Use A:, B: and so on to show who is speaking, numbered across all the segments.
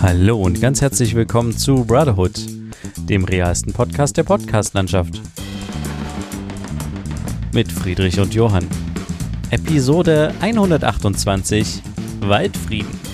A: Hallo und ganz herzlich willkommen zu Brotherhood, dem realsten Podcast der Podcastlandschaft. Mit Friedrich und Johann. Episode 128 Waldfrieden.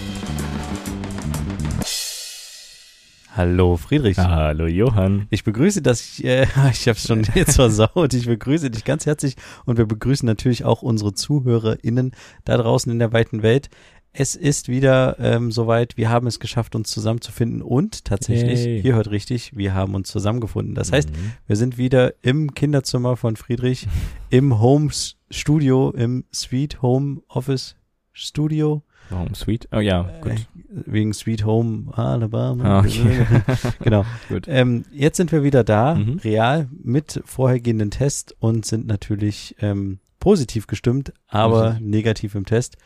A: Hallo Friedrich.
B: Hallo Johann.
A: Ich begrüße dich, äh, ich habe schon jetzt versaut, ich begrüße dich ganz herzlich und wir begrüßen natürlich auch unsere ZuhörerInnen da draußen in der weiten Welt. Es ist wieder ähm, soweit, wir haben es geschafft, uns zusammenzufinden und tatsächlich,
B: Yay.
A: ihr hört richtig, wir haben uns zusammengefunden. Das heißt,
B: Mhm.
A: wir sind wieder im Kinderzimmer von Friedrich, im Home Studio, im Sweet Home Office Studio,
B: Warum Sweet? Oh ja,
A: äh,
B: gut.
A: wegen Sweet Home Alabama.
B: Ah, okay.
A: genau.
B: Gut.
A: Ähm, jetzt sind wir wieder da,
B: Mhm.
A: real, mit vorhergehenden Test und sind natürlich ähm, positiv gestimmt, aber
B: Positiv.
A: negativ im Test.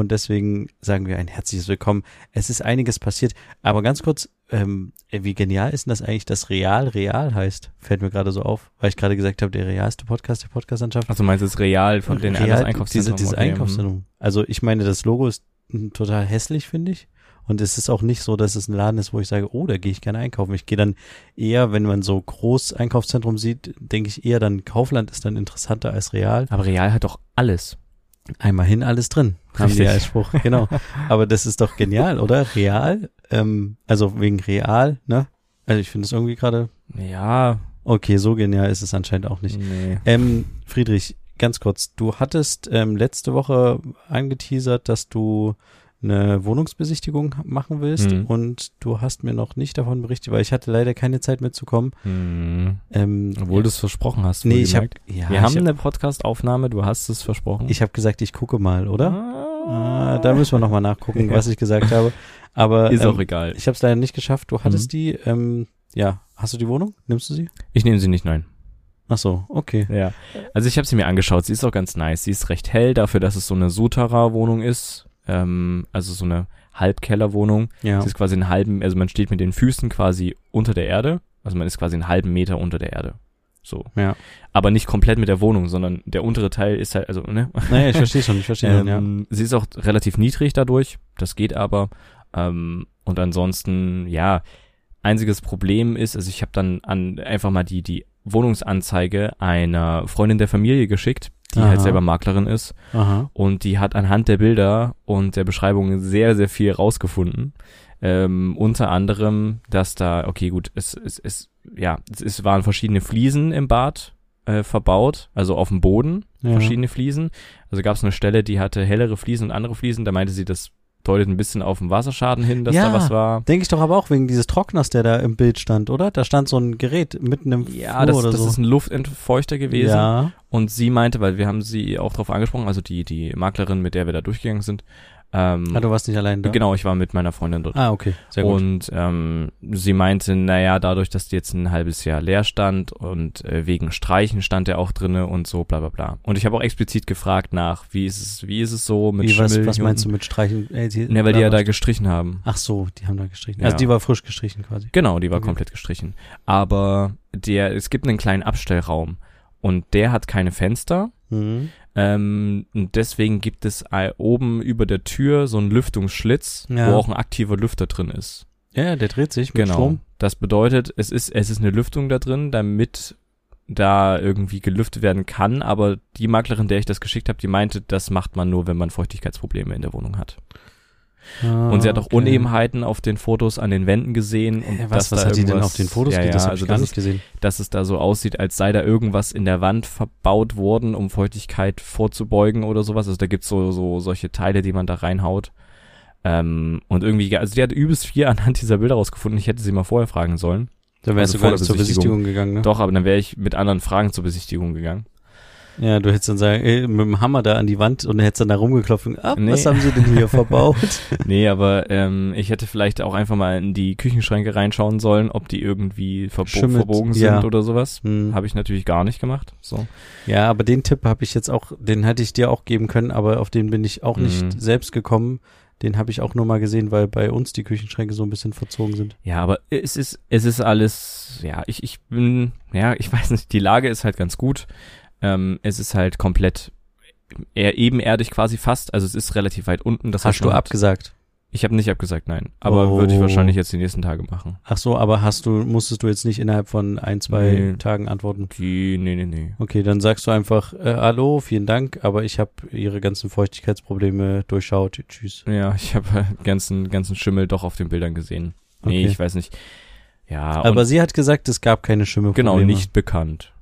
A: Und deswegen sagen wir ein herzliches Willkommen. Es ist einiges passiert, aber ganz kurz, ähm, wie genial ist denn das eigentlich, dass Real Real heißt? Fällt mir gerade so auf, weil ich gerade gesagt habe, der realste Podcast der Podcastlandschaft.
B: Also meinst du es real von den
A: Real,
B: das
A: diese,
B: Einkaufszentrum?
A: diese
B: Okay, mhm.
A: Einkaufszentrum. Also ich meine, das Logo ist total hässlich, finde ich. Und es ist auch nicht so, dass es ein Laden ist, wo ich sage, oh, da gehe ich gerne einkaufen. Ich gehe dann eher, wenn man so groß Einkaufszentrum sieht, denke ich eher dann Kaufland ist dann interessanter als Real.
B: Aber real hat doch alles.
A: Einmal hin, alles drin, haben die
B: Richtig.
A: als Spruch. Genau. Aber das ist doch genial, oder? Real, ähm, also wegen Real, ne? Also ich finde es irgendwie gerade,
B: Ja,
A: okay, so genial ist es anscheinend auch nicht.
B: nee.
A: Ähm, Friedrich, ganz kurz, du hattest ähm, letzte Woche angeteasert, dass du eine Wohnungsbesichtigung machen willst
B: Mhm.
A: und du hast mir noch nicht davon berichtet, weil ich hatte leider keine Zeit mitzukommen.
B: Hm.
A: Ähm,
B: Obwohl du es versprochen hast.
A: nee, ich
B: wohlgemerkt.
A: ja,
B: Wir
A: ich
B: haben
A: hab,
B: eine Podcast-Aufnahme, du hast es versprochen.
A: ich habe gesagt, ich gucke mal, oder?
B: Ah,
A: Ah, da müssen wir noch mal nachgucken, was ich gesagt habe. Aber
B: Ist
A: ähm,
B: auch egal.
A: ich habe es leider nicht geschafft. Du hattest
B: Mhm.
A: die. Ähm, ja, hast du die Wohnung? Nimmst du sie?
B: Ich nehme sie nicht, nein.
A: Ach so, okay.
B: Ja. Also ich habe sie mir angeschaut. Sie ist auch ganz nice. Sie ist recht hell dafür, dass es so eine Sutera-Wohnung ist. Ähm, also so eine Halbkellerwohnung.
A: Ja.
B: Sie ist quasi einen halben, also man steht mit den Füßen quasi unter der Erde. Also man ist quasi einen halben Meter unter der Erde. So.
A: Ja.
B: Aber nicht komplett mit der Wohnung, sondern der untere Teil ist halt, also, ne?
A: Naja, ich verstehe schon, ich verstehe schon, ja.
B: Ähm, Sie ist auch relativ niedrig dadurch. Das geht aber. Ähm, und ansonsten, ja, einziges Problem ist, also ich habe dann an einfach mal die, die Wohnungsanzeige einer Freundin der Familie geschickt, die
A: Aha.
B: halt selber Maklerin ist.
A: Aha.
B: Und die hat anhand der Bilder und der Beschreibungen sehr, sehr viel rausgefunden. Ähm, unter anderem, dass da, okay, gut, es, es, es, ja, es, es waren verschiedene Fliesen im Bad äh, verbaut, also auf dem Boden,
A: Ja.
B: verschiedene Fliesen. Also gab es eine Stelle, die hatte hellere Fliesen und andere Fliesen. Da meinte sie, das deutet ein bisschen auf den Wasserschaden hin, dass
A: Ja.
B: da was war.
A: Denke ich doch aber auch wegen dieses Trockners, der da im Bild stand, oder? Da stand so ein Gerät mitten im
B: Ja,
A: Flur
B: das,
A: oder
B: das
A: so.
B: ist ein Luftentfeuchter gewesen.
A: Ja.
B: Und sie meinte, weil wir haben sie auch darauf angesprochen, also die, die Maklerin, mit der wir da durchgegangen sind. Ähm,
A: Ah, du warst nicht allein da?
B: Genau, ich war mit meiner Freundin dort.
A: Ah, okay. Sehr gut.
B: Und ähm, sie meinte, naja, dadurch, dass die jetzt ein halbes Jahr leer stand und äh, wegen Streichen stand er auch drinne und so, bla bla bla. Und ich habe auch explizit gefragt nach, wie ist es, wie ist es so mit
A: Wie, was, was meinst du mit Streichen? Äh, die,
B: Ne, weil die ja da gestrichen haben.
A: Ach so, die haben da gestrichen.
B: Ja.
A: Also die war frisch gestrichen quasi.
B: Genau, die war
A: Okay.
B: komplett gestrichen. Aber der, es gibt einen kleinen Abstellraum und der hat keine Fenster.
A: Mhm.
B: Ähm, und deswegen gibt es oben über der Tür so einen Lüftungsschlitz,
A: Ja.
B: wo auch ein aktiver Lüfter drin ist.
A: Ja, der dreht sich mit
B: Genau.
A: Strom.
B: Das bedeutet, es ist, es ist eine Lüftung da drin, damit da irgendwie gelüftet werden kann, aber die Maklerin, der ich das geschickt habe, die meinte, das macht man nur, wenn man Feuchtigkeitsprobleme in der Wohnung hat.
A: Ah,
B: und sie hat auch
A: okay.
B: Unebenheiten auf den Fotos an den Wänden gesehen und
A: Äh, was, was
B: da
A: hat die denn auf den Fotos
B: ja,
A: gesehen?
B: ja,
A: Das
B: also
A: ich gar nicht gesehen.
B: dass es da so aussieht, als sei da irgendwas in der Wand verbaut worden, um Feuchtigkeit vorzubeugen oder sowas. Also da gibt's so, so solche Teile, die man da reinhaut. Ähm, und irgendwie, also die hat übelst viel anhand dieser Bilder rausgefunden. Ich hätte sie mal vorher fragen sollen.
A: Da wärst
B: also
A: du gar nicht zur
B: Besichtigung.
A: Besichtigung gegangen, ne?
B: Doch, aber dann wäre ich mit anderen Fragen zur Besichtigung gegangen.
A: Ja, du hättest dann sagen, ey, mit dem Hammer da an die Wand und hättest dann da rumgeklopft und, ah,
B: Nee.
A: was haben sie denn hier verbaut?
B: Nee, aber ähm, ich hätte vielleicht auch einfach mal in die Küchenschränke reinschauen sollen, ob die irgendwie verbo
A: Schimmelt,
B: verbogen sind
A: ja.
B: oder sowas.
A: Hm.
B: Habe ich natürlich gar nicht gemacht. So.
A: Ja, aber den Tipp habe ich jetzt auch, den hätte ich dir auch geben können, aber auf den bin ich auch nicht
B: Mhm.
A: selbst gekommen. Den habe ich auch nur mal gesehen, weil bei uns die Küchenschränke so ein bisschen verzogen sind.
B: Ja, aber es ist, es ist alles, ja, ich, ich bin, ja, ich weiß nicht, die Lage ist halt ganz gut. Ähm, es ist halt komplett eher ebenerdig quasi fast, also es ist relativ weit unten. Das
A: Hast du abgesagt?
B: Ich habe nicht abgesagt, nein. Aber würde ich
A: Oh.
B: wahrscheinlich jetzt die nächsten Tage machen.
A: Ach so, aber hast du, musstest du jetzt nicht innerhalb von ein, zwei
B: Nee.
A: Tagen antworten?
B: Die, nee, nee, nee.
A: Okay, dann sagst du einfach, äh, hallo, vielen Dank, aber ich habe ihre ganzen Feuchtigkeitsprobleme durchschaut. Tschüss.
B: Ja, ich habe ganzen, ganzen Schimmel doch auf den Bildern gesehen. Nee,
A: Okay.
B: ich weiß nicht. Ja,
A: aber sie hat gesagt, es gab keine Schimmelprobleme.
B: genau, nicht bekannt.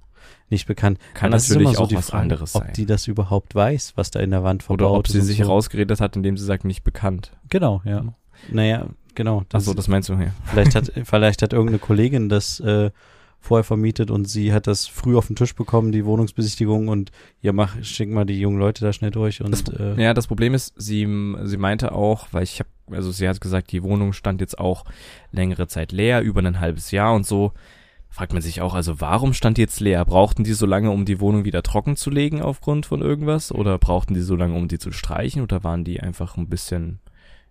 A: Nicht bekannt.
B: Kann
A: Das ist
B: natürlich
A: so
B: auch
A: die
B: was
A: Frage,
B: anderes
A: ob
B: sein.
A: die das überhaupt weiß, was da in der Wand verbaut
B: Oder ob sie
A: ist
B: sich
A: so.
B: rausgeredet hat, indem sie sagt, nicht bekannt.
A: Genau, ja. Naja, genau. Das,
B: Achso, das meinst du, ja.
A: vielleicht hat vielleicht hat irgendeine Kollegin das äh, vorher vermietet und sie hat das früh auf den Tisch bekommen, die Wohnungsbesichtigung und ja, mach, schick mal die jungen Leute da schnell durch und
B: Das,
A: äh,
B: ja, das Problem ist, sie, sie meinte auch, weil ich habe, also sie hat gesagt, die Wohnung stand jetzt auch längere Zeit leer, über ein halbes Jahr und so. Fragt man sich auch, also warum stand die jetzt leer? Brauchten die so lange, um die Wohnung wieder trocken zu legen aufgrund von irgendwas? Oder brauchten die so lange, um die zu streichen? Oder waren die einfach ein bisschen,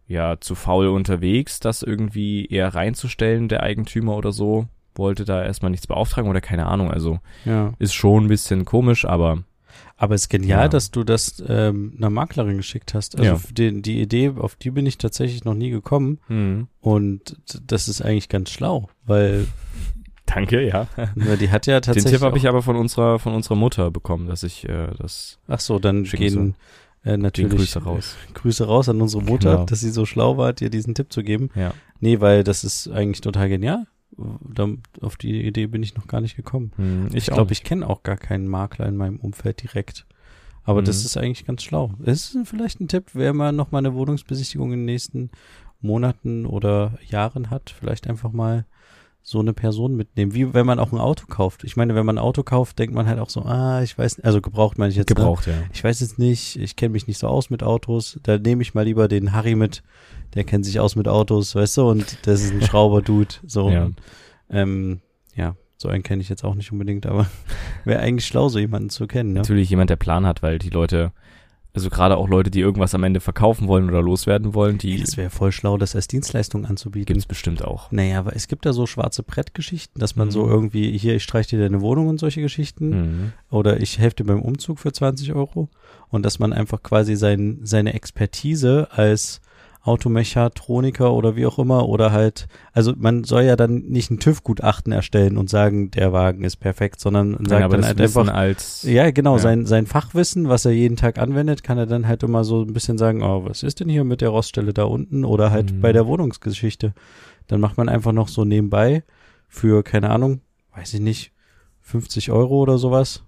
B: ja, zu faul unterwegs, das irgendwie eher reinzustellen, der Eigentümer oder so? Wollte da erstmal nichts beauftragen oder keine Ahnung. Also
A: ja.
B: ist schon ein bisschen komisch, aber
A: Aber es ist genial,
B: Ja.
A: dass du das ähm, einer Maklerin geschickt hast. Also
B: Ja.
A: den, die Idee, auf die bin ich tatsächlich noch nie gekommen
B: hm.
A: und das ist eigentlich ganz schlau, weil
B: danke, ja.
A: die hat ja
B: Den
A: tatsächlich
B: Tipp habe ich aber von unserer von unserer Mutter bekommen, dass ich äh, das
A: Ach so, dann gehen äh,
B: die
A: natürlich
B: Grüße raus.
A: Grüße raus an unsere Mutter,
B: Genau.
A: dass sie so schlau war, dir diesen Tipp zu geben.
B: Ja.
A: Nee, weil das ist eigentlich total genial. Da, auf die Idee bin ich noch gar nicht gekommen.
B: Hm,
A: Ich glaube, ich kenne auch gar keinen Makler in meinem Umfeld direkt. Aber das
B: Mhm.
A: ist eigentlich ganz schlau. Das ist vielleicht ein Tipp, wer mal noch mal eine Wohnungsbesichtigung in den nächsten Monaten oder Jahren hat, vielleicht einfach mal so eine Person mitnehmen. Wie wenn man auch ein Auto kauft. Ich meine, wenn man ein Auto kauft, denkt man halt auch so, ah, ich weiß, also gebraucht meine ich jetzt. Ne?
B: gebraucht, ja.
A: Ich weiß jetzt nicht, ich kenne mich nicht so aus mit Autos. Da nehme ich mal lieber den Harry mit, der kennt sich aus mit Autos, weißt du, und das ist ein Schrauber-Dude. So.
B: Ja.
A: Und, ähm, ja, so einen kenne ich jetzt auch nicht unbedingt, aber wäre eigentlich schlau, so jemanden zu kennen, ne?
B: Natürlich jemand, der Plan hat, weil die Leute, also gerade auch Leute, die irgendwas am Ende verkaufen wollen oder loswerden wollen, die
A: Das wäre voll schlau, das als Dienstleistung anzubieten.
B: gibt's bestimmt auch.
A: Naja, aber es gibt da so schwarze Brettgeschichten, dass man
B: Mhm.
A: so irgendwie, hier, ich streiche dir deine Wohnung und solche Geschichten.
B: Mhm.
A: oder ich helfe dir beim Umzug für 20 Euro und dass man einfach quasi sein, seine Expertise als Automechatroniker oder wie auch immer oder halt, also man soll ja dann nicht ein TÜV-Gutachten erstellen und sagen, der Wagen ist perfekt, sondern
B: Nein,
A: sagt dann halt
B: Wissen
A: einfach,
B: als
A: ja genau,
B: Ja.
A: sein, sein Fachwissen, was er jeden Tag anwendet, kann er dann halt immer so ein bisschen sagen, oh, was ist denn hier mit der Roststelle da unten oder halt
B: Mhm.
A: bei der Wohnungsgeschichte. Dann macht man einfach noch so nebenbei für, keine Ahnung, weiß ich nicht, 50 Euro oder sowas.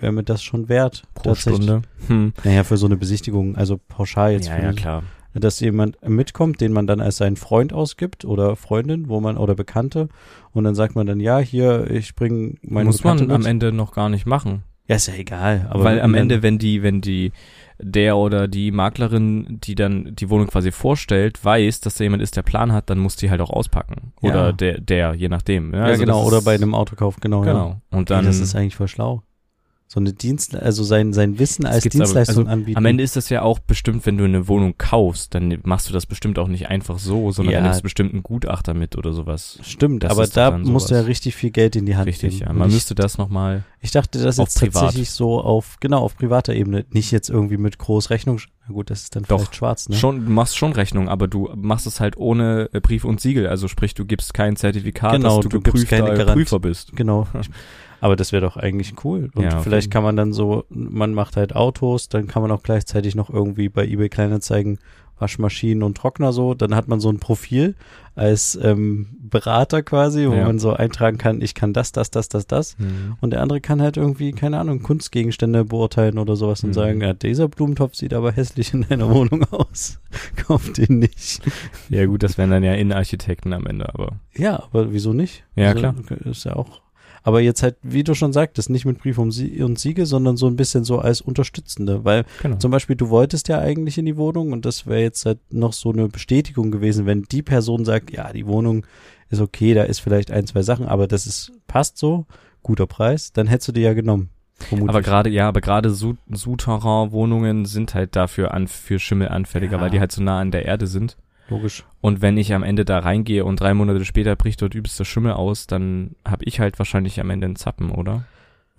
A: Wäre mir das schon wert.
B: pro Stunde. Hm.
A: Naja, für so eine Besichtigung, also pauschal jetzt
B: Ja,
A: für
B: ja, klar.
A: Dass jemand mitkommt, den man dann als seinen Freund ausgibt oder Freundin, wo man oder Bekannte und dann sagt man dann, ja, hier, ich bringe meine
B: Muss man
A: Bekannte
B: am
A: mit.
B: Ende noch gar nicht machen.
A: Ja, ist ja egal. Aber
B: Weil am Ende, wenn die, wenn die, der oder die Maklerin, die dann die Wohnung quasi vorstellt, weiß, dass da jemand ist, der Plan hat, dann muss die halt auch auspacken.
A: Ja.
B: Oder der, der, je nachdem.
A: Ja,
B: also
A: genau, oder bei einem Autokauf, genau. Ja.
B: Genau. Und
A: Ey,
B: dann,
A: das ist eigentlich voll schlau. So eine Dienst, also sein, sein Wissen als
B: gibt's aber-
A: Dienstleistung
B: also
A: anbieten.
B: am Ende ist das ja auch bestimmt, wenn du eine Wohnung kaufst, dann machst du das bestimmt auch nicht einfach so, sondern
A: Ja.
B: du nimmst bestimmt einen Gutachter mit oder sowas.
A: Stimmt,
B: das
A: aber
B: ist
A: da musst du ja richtig viel Geld in die Hand
B: Richtig,
A: nehmen.
B: ja. Man
A: ich,
B: müsste das nochmal,
A: ich dachte, das
B: privat.
A: tatsächlich so auf, genau, auf privater Ebene. Nicht jetzt irgendwie mit groß Rechnung. Na gut, das ist dann
B: Doch,
A: vielleicht schwarz, ne?
B: schon, du machst schon Rechnung, aber du machst es halt ohne äh, Brief und Siegel. Also sprich, du gibst kein Zertifikat,
A: Genau,
B: dass du,
A: du
B: geprüfter. Prüfer bist.
A: Genau. Aber das wäre doch eigentlich cool. Und
B: Ja,
A: vielleicht kann man dann so, man macht halt Autos, dann kann man auch gleichzeitig noch irgendwie bei eBay Kleinanzeigen Waschmaschinen und Trockner so. Dann hat man so ein Profil als ähm, Berater quasi, wo
B: Ja.
A: man so eintragen kann, ich kann das, das, das, das, das.
B: Mhm.
A: Und der andere kann halt irgendwie, keine Ahnung, Kunstgegenstände beurteilen oder sowas und
B: Mhm.
A: sagen, ja, dieser Blumentopf sieht aber hässlich in deiner Wohnung aus. Kauf den nicht.
B: Ja gut, das wären dann ja Innenarchitekten am Ende, aber
A: Ja, aber wieso nicht?
B: Ja,
A: Also,
B: klar.
A: Ist ja auch. Aber jetzt halt, wie du schon sagtest, nicht mit Brief um Sie und Siege, sondern so ein bisschen so als Unterstützende, weil
B: genau.
A: zum Beispiel du wolltest ja eigentlich in die Wohnung und das wäre jetzt halt noch so eine Bestätigung gewesen, wenn die Person sagt, ja, die Wohnung ist okay, da ist vielleicht ein, zwei Sachen, aber das ist, passt so, guter Preis, dann hättest du die ja genommen. Vermutlich.
B: Aber gerade, ja, aber gerade Sou- Souterrain-Wohnungen sind halt dafür an, für Schimmel anfälliger,
A: Ja.
B: weil die halt so nah an der Erde sind.
A: Logisch.
B: Und wenn ich am Ende da reingehe und drei Monate später bricht dort übelster Schimmel aus, dann habe ich halt wahrscheinlich am Ende einen Zappen, oder?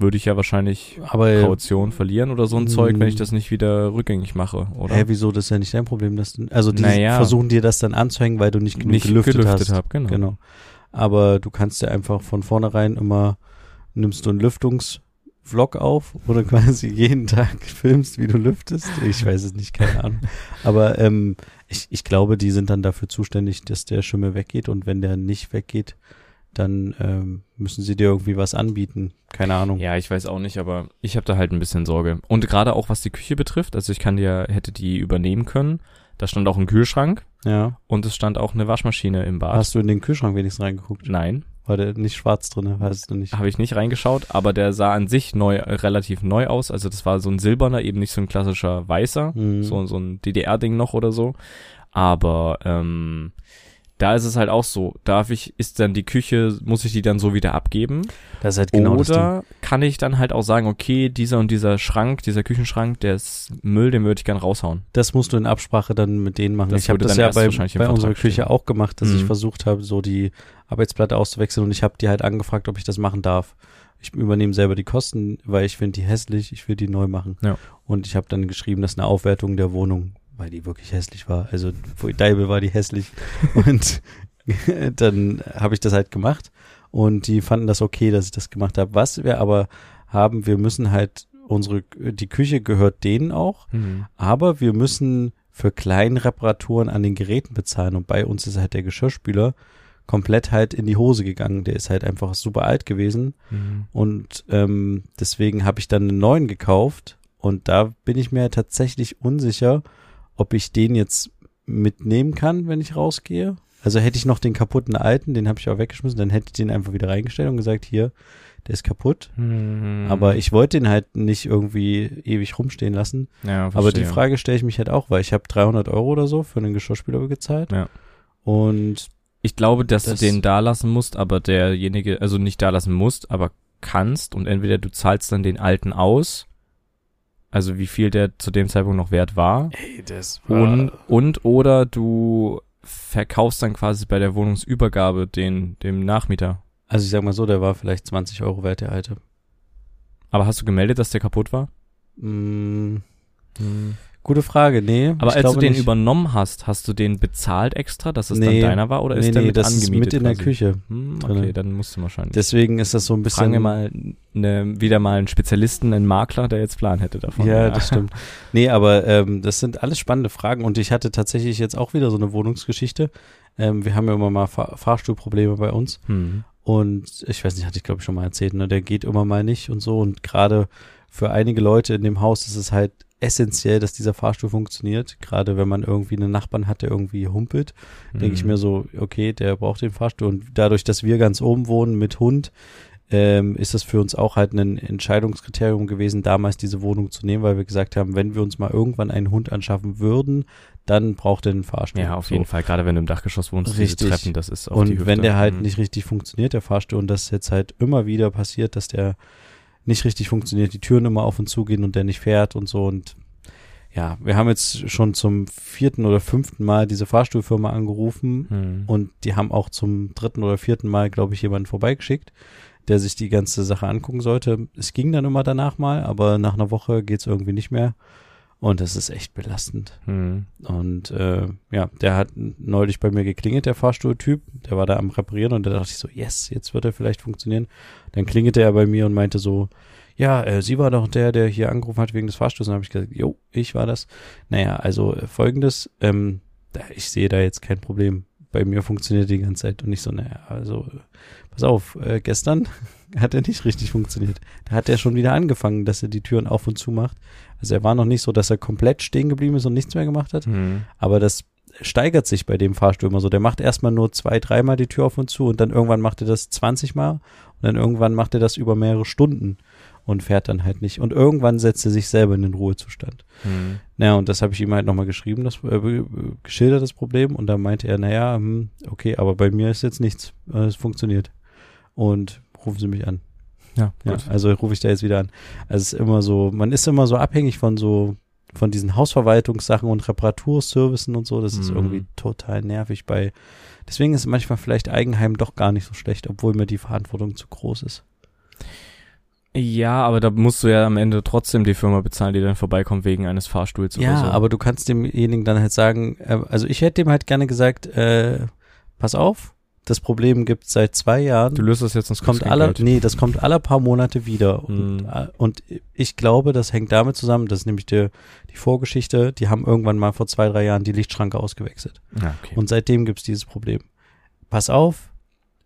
B: würde ich ja wahrscheinlich
A: Aber
B: Kaution verlieren oder so ein Zeug, wenn ich
A: Mm.
B: das nicht wieder rückgängig mache, oder?
A: Hä, wieso? Das ist ja nicht dein Problem. Dass du, also die
B: Naja.
A: versuchen dir das dann anzuhängen, weil du nicht genug
B: nicht
A: gelüftet,
B: gelüftet,
A: hast.
B: habe, genau.
A: Genau. Aber du kannst ja einfach von vornherein immer, nimmst du einen Lüftungsvlog auf, wo du quasi jeden Tag filmst, wie du lüftest. Ich weiß es nicht, keine Ahnung. Aber ähm, ich, ich glaube, die sind dann dafür zuständig, dass der Schimmel weggeht und wenn der nicht weggeht, dann ähm, müssen sie dir irgendwie was anbieten. Keine Ahnung.
B: Ja, ich weiß auch nicht, aber ich habe da halt ein bisschen Sorge. Und gerade auch was die Küche betrifft, also ich kann dir, hätte die übernehmen können. Da stand auch ein Kühlschrank
A: Ja.
B: und es stand auch eine Waschmaschine im Bad.
A: Hast du in den Kühlschrank wenigstens reingeguckt?
B: Nein,
A: War der nicht schwarz drin? Weißt du nicht.
B: habe ich nicht reingeschaut, aber der sah an sich neu, äh, relativ neu aus. Also das war so ein silberner, eben nicht so ein klassischer weißer,
A: Mhm.
B: so, so ein DDR-Ding noch oder so. Aber ähm, da ist es halt auch so, darf ich, ist dann die Küche, muss ich die dann so wieder abgeben?
A: Das ist halt genau.
B: Oder kann ich dann halt auch sagen, okay, dieser und dieser Schrank, dieser Küchenschrank, der ist Müll, den würde ich gern raushauen.
A: Das musst du in Absprache dann mit denen machen.
B: Das
A: ich habe das ja bei, bei unserer Küche
B: stehen.
A: auch gemacht, dass ich
B: Mhm.
A: versucht habe, so die Arbeitsplatte auszuwechseln und ich habe die halt angefragt, ob ich das machen darf. Ich übernehme selber die Kosten, weil ich finde die hässlich, ich will die neu machen.
B: Ja.
A: Und ich habe dann geschrieben, das ist eine Aufwertung der Wohnung, weil die wirklich hässlich war. Also Deibel war die hässlich. und dann habe ich das halt gemacht und die fanden das okay, dass ich das gemacht habe. Was wir aber haben, wir müssen halt unsere die Küche gehört denen auch aber wir müssen für kleine Reparaturen an den Geräten bezahlen. Und bei uns ist halt der Geschirrspüler komplett halt in die Hose gegangen. Der ist halt einfach super alt gewesen.
B: Mhm.
A: Und ähm, deswegen habe ich dann einen neuen gekauft. Und da bin ich mir tatsächlich unsicher, ob ich den jetzt mitnehmen kann, wenn ich rausgehe. Also hätte ich noch den kaputten alten, den habe ich auch weggeschmissen, dann hätte ich den einfach wieder reingestellt und gesagt, hier, der ist kaputt.
B: Mhm.
A: Aber ich wollte den halt nicht irgendwie ewig rumstehen lassen.
B: ja,
A: Aber die. Frage stelle ich mich halt auch, weil ich habe 300 Euro oder so für einen Geschirrspüler gezahlt.
B: Ja.
A: Und
B: Ich glaube, dass
A: Das-
B: du den da lassen musst, aber derjenige, also nicht da lassen musst, aber kannst und entweder du zahlst dann den alten aus, also wie viel der zu dem Zeitpunkt noch wert war,
A: ey, das
B: und, und oder du verkaufst dann quasi bei der Wohnungsübergabe den, dem Nachmieter.
A: also ich sag mal so, der war vielleicht 20 Euro wert, der alte.
B: Aber hast du gemeldet, dass der kaputt war?
A: Mm, gute Frage, nee.
B: Aber als du den
A: nicht.
B: übernommen hast, hast du den bezahlt extra, dass es
A: Nee.
B: dann deiner war oder ist
A: nee,
B: der
A: nee,
B: mit
A: das ist
B: angemietet
A: mit in der
B: quasi?
A: Küche.
B: Hm, okay, dann musst du wahrscheinlich.
A: Deswegen ist das so ein bisschen.
B: Fragen wir mal ne, wieder mal einen Spezialisten, einen Makler, der jetzt Plan hätte davon.
A: Ja, das stimmt. Nee, aber ähm, das sind alles spannende Fragen und ich hatte tatsächlich jetzt auch wieder so eine Wohnungsgeschichte. Ähm, wir haben ja immer mal Fahr Fahrstuhlprobleme bei uns
B: Hm.
A: und ich weiß nicht, hatte ich glaube ich schon mal erzählt, ne, der geht immer mal nicht und so und gerade für einige Leute in dem Haus ist es halt essentiell, dass dieser Fahrstuhl funktioniert, gerade wenn man irgendwie einen Nachbarn hat, der irgendwie humpelt, denke ich
B: Hm.
A: mir so, okay, der braucht den Fahrstuhl und dadurch, dass wir ganz oben wohnen mit Hund, ähm, ist das für uns auch halt ein Entscheidungskriterium gewesen, damals diese Wohnung zu nehmen, weil wir gesagt haben, wenn wir uns mal irgendwann einen Hund anschaffen würden, dann braucht er einen Fahrstuhl.
B: Ja, auf
A: So.
B: jeden Fall. Gerade wenn du im Dachgeschoss wohnst,
A: Richtig.
B: diese Treppen, das ist auf die
A: Und
B: Hüfte.
A: wenn der halt
B: Hm.
A: nicht richtig funktioniert, der Fahrstuhl, und das jetzt halt immer wieder passiert, dass der nicht richtig funktioniert, die Türen immer auf und zu gehen und der nicht fährt und so und ja, wir haben jetzt schon zum vierten oder fünften Mal diese Fahrstuhlfirma angerufen
B: Hm.
A: und die haben auch zum dritten oder vierten Mal, glaube ich, jemanden vorbeigeschickt, der sich die ganze Sache angucken sollte. Es ging dann immer danach mal, aber nach einer Woche geht's irgendwie nicht mehr. Und das ist echt belastend.
B: Hm.
A: Und äh, ja, der hat neulich bei mir geklingelt, der Fahrstuhltyp. Der war da am Reparieren und da dachte ich so, yes, jetzt wird er vielleicht funktionieren. Dann klingelte er bei mir und meinte so, ja, äh, sie war doch der, der hier angerufen hat wegen des Fahrstuhls. Und habe ich gesagt, jo, ich war das. Naja, also äh, folgendes, ähm, da, ich sehe da jetzt kein Problem. Bei mir funktioniert die ganze Zeit und nicht so, naja, also pass auf, äh, gestern hat er nicht richtig funktioniert. Da hat er schon wieder angefangen, dass er die Türen auf und zu macht. Also er war noch nicht so, dass er komplett stehen geblieben ist und nichts mehr gemacht hat.
B: Hm.
A: Aber das steigert sich bei dem Fahrstuhl immer so. Der macht erstmal nur zwei, dreimal die Tür auf und zu und dann irgendwann macht er das 20 Mal und dann irgendwann macht er das über mehrere Stunden und fährt dann halt nicht. Und irgendwann setzt er sich selber in den Ruhezustand.
B: Hm.
A: Naja, und das habe ich ihm halt nochmal geschrieben, das äh, äh, geschildert, das Problem. Und dann meinte er, naja, hm, okay, aber bei mir ist jetzt nichts. Äh, Es funktioniert. Und rufen Sie mich an.
B: Ja,
A: Ja, also rufe ich da jetzt wieder an. Also es ist immer so, man ist immer so abhängig von so, von diesen Hausverwaltungssachen und Reparaturservicen und so. Das ist
B: Mhm.
A: irgendwie total nervig bei. Deswegen ist manchmal vielleicht Eigenheim doch gar nicht so schlecht, obwohl mir die Verantwortung zu groß ist.
B: Ja, aber da musst du ja am Ende trotzdem die Firma bezahlen, die dann vorbeikommt wegen eines Fahrstuhls
A: ja,
B: oder so.
A: aber du kannst demjenigen dann halt sagen, äh, also ich hätte dem halt gerne gesagt, äh, pass auf, das Problem gibt es seit zwei Jahren.
B: du löst das jetzt ins
A: kommt alle, nee, das kommt alle paar Monate wieder. Und, äh, und ich glaube, das hängt damit zusammen, das ist nämlich die, die Vorgeschichte, die haben irgendwann mal vor zwei, drei Jahren die Lichtschranke ausgewechselt.
B: Ja, okay.
A: Und seitdem gibt's dieses Problem. Pass auf,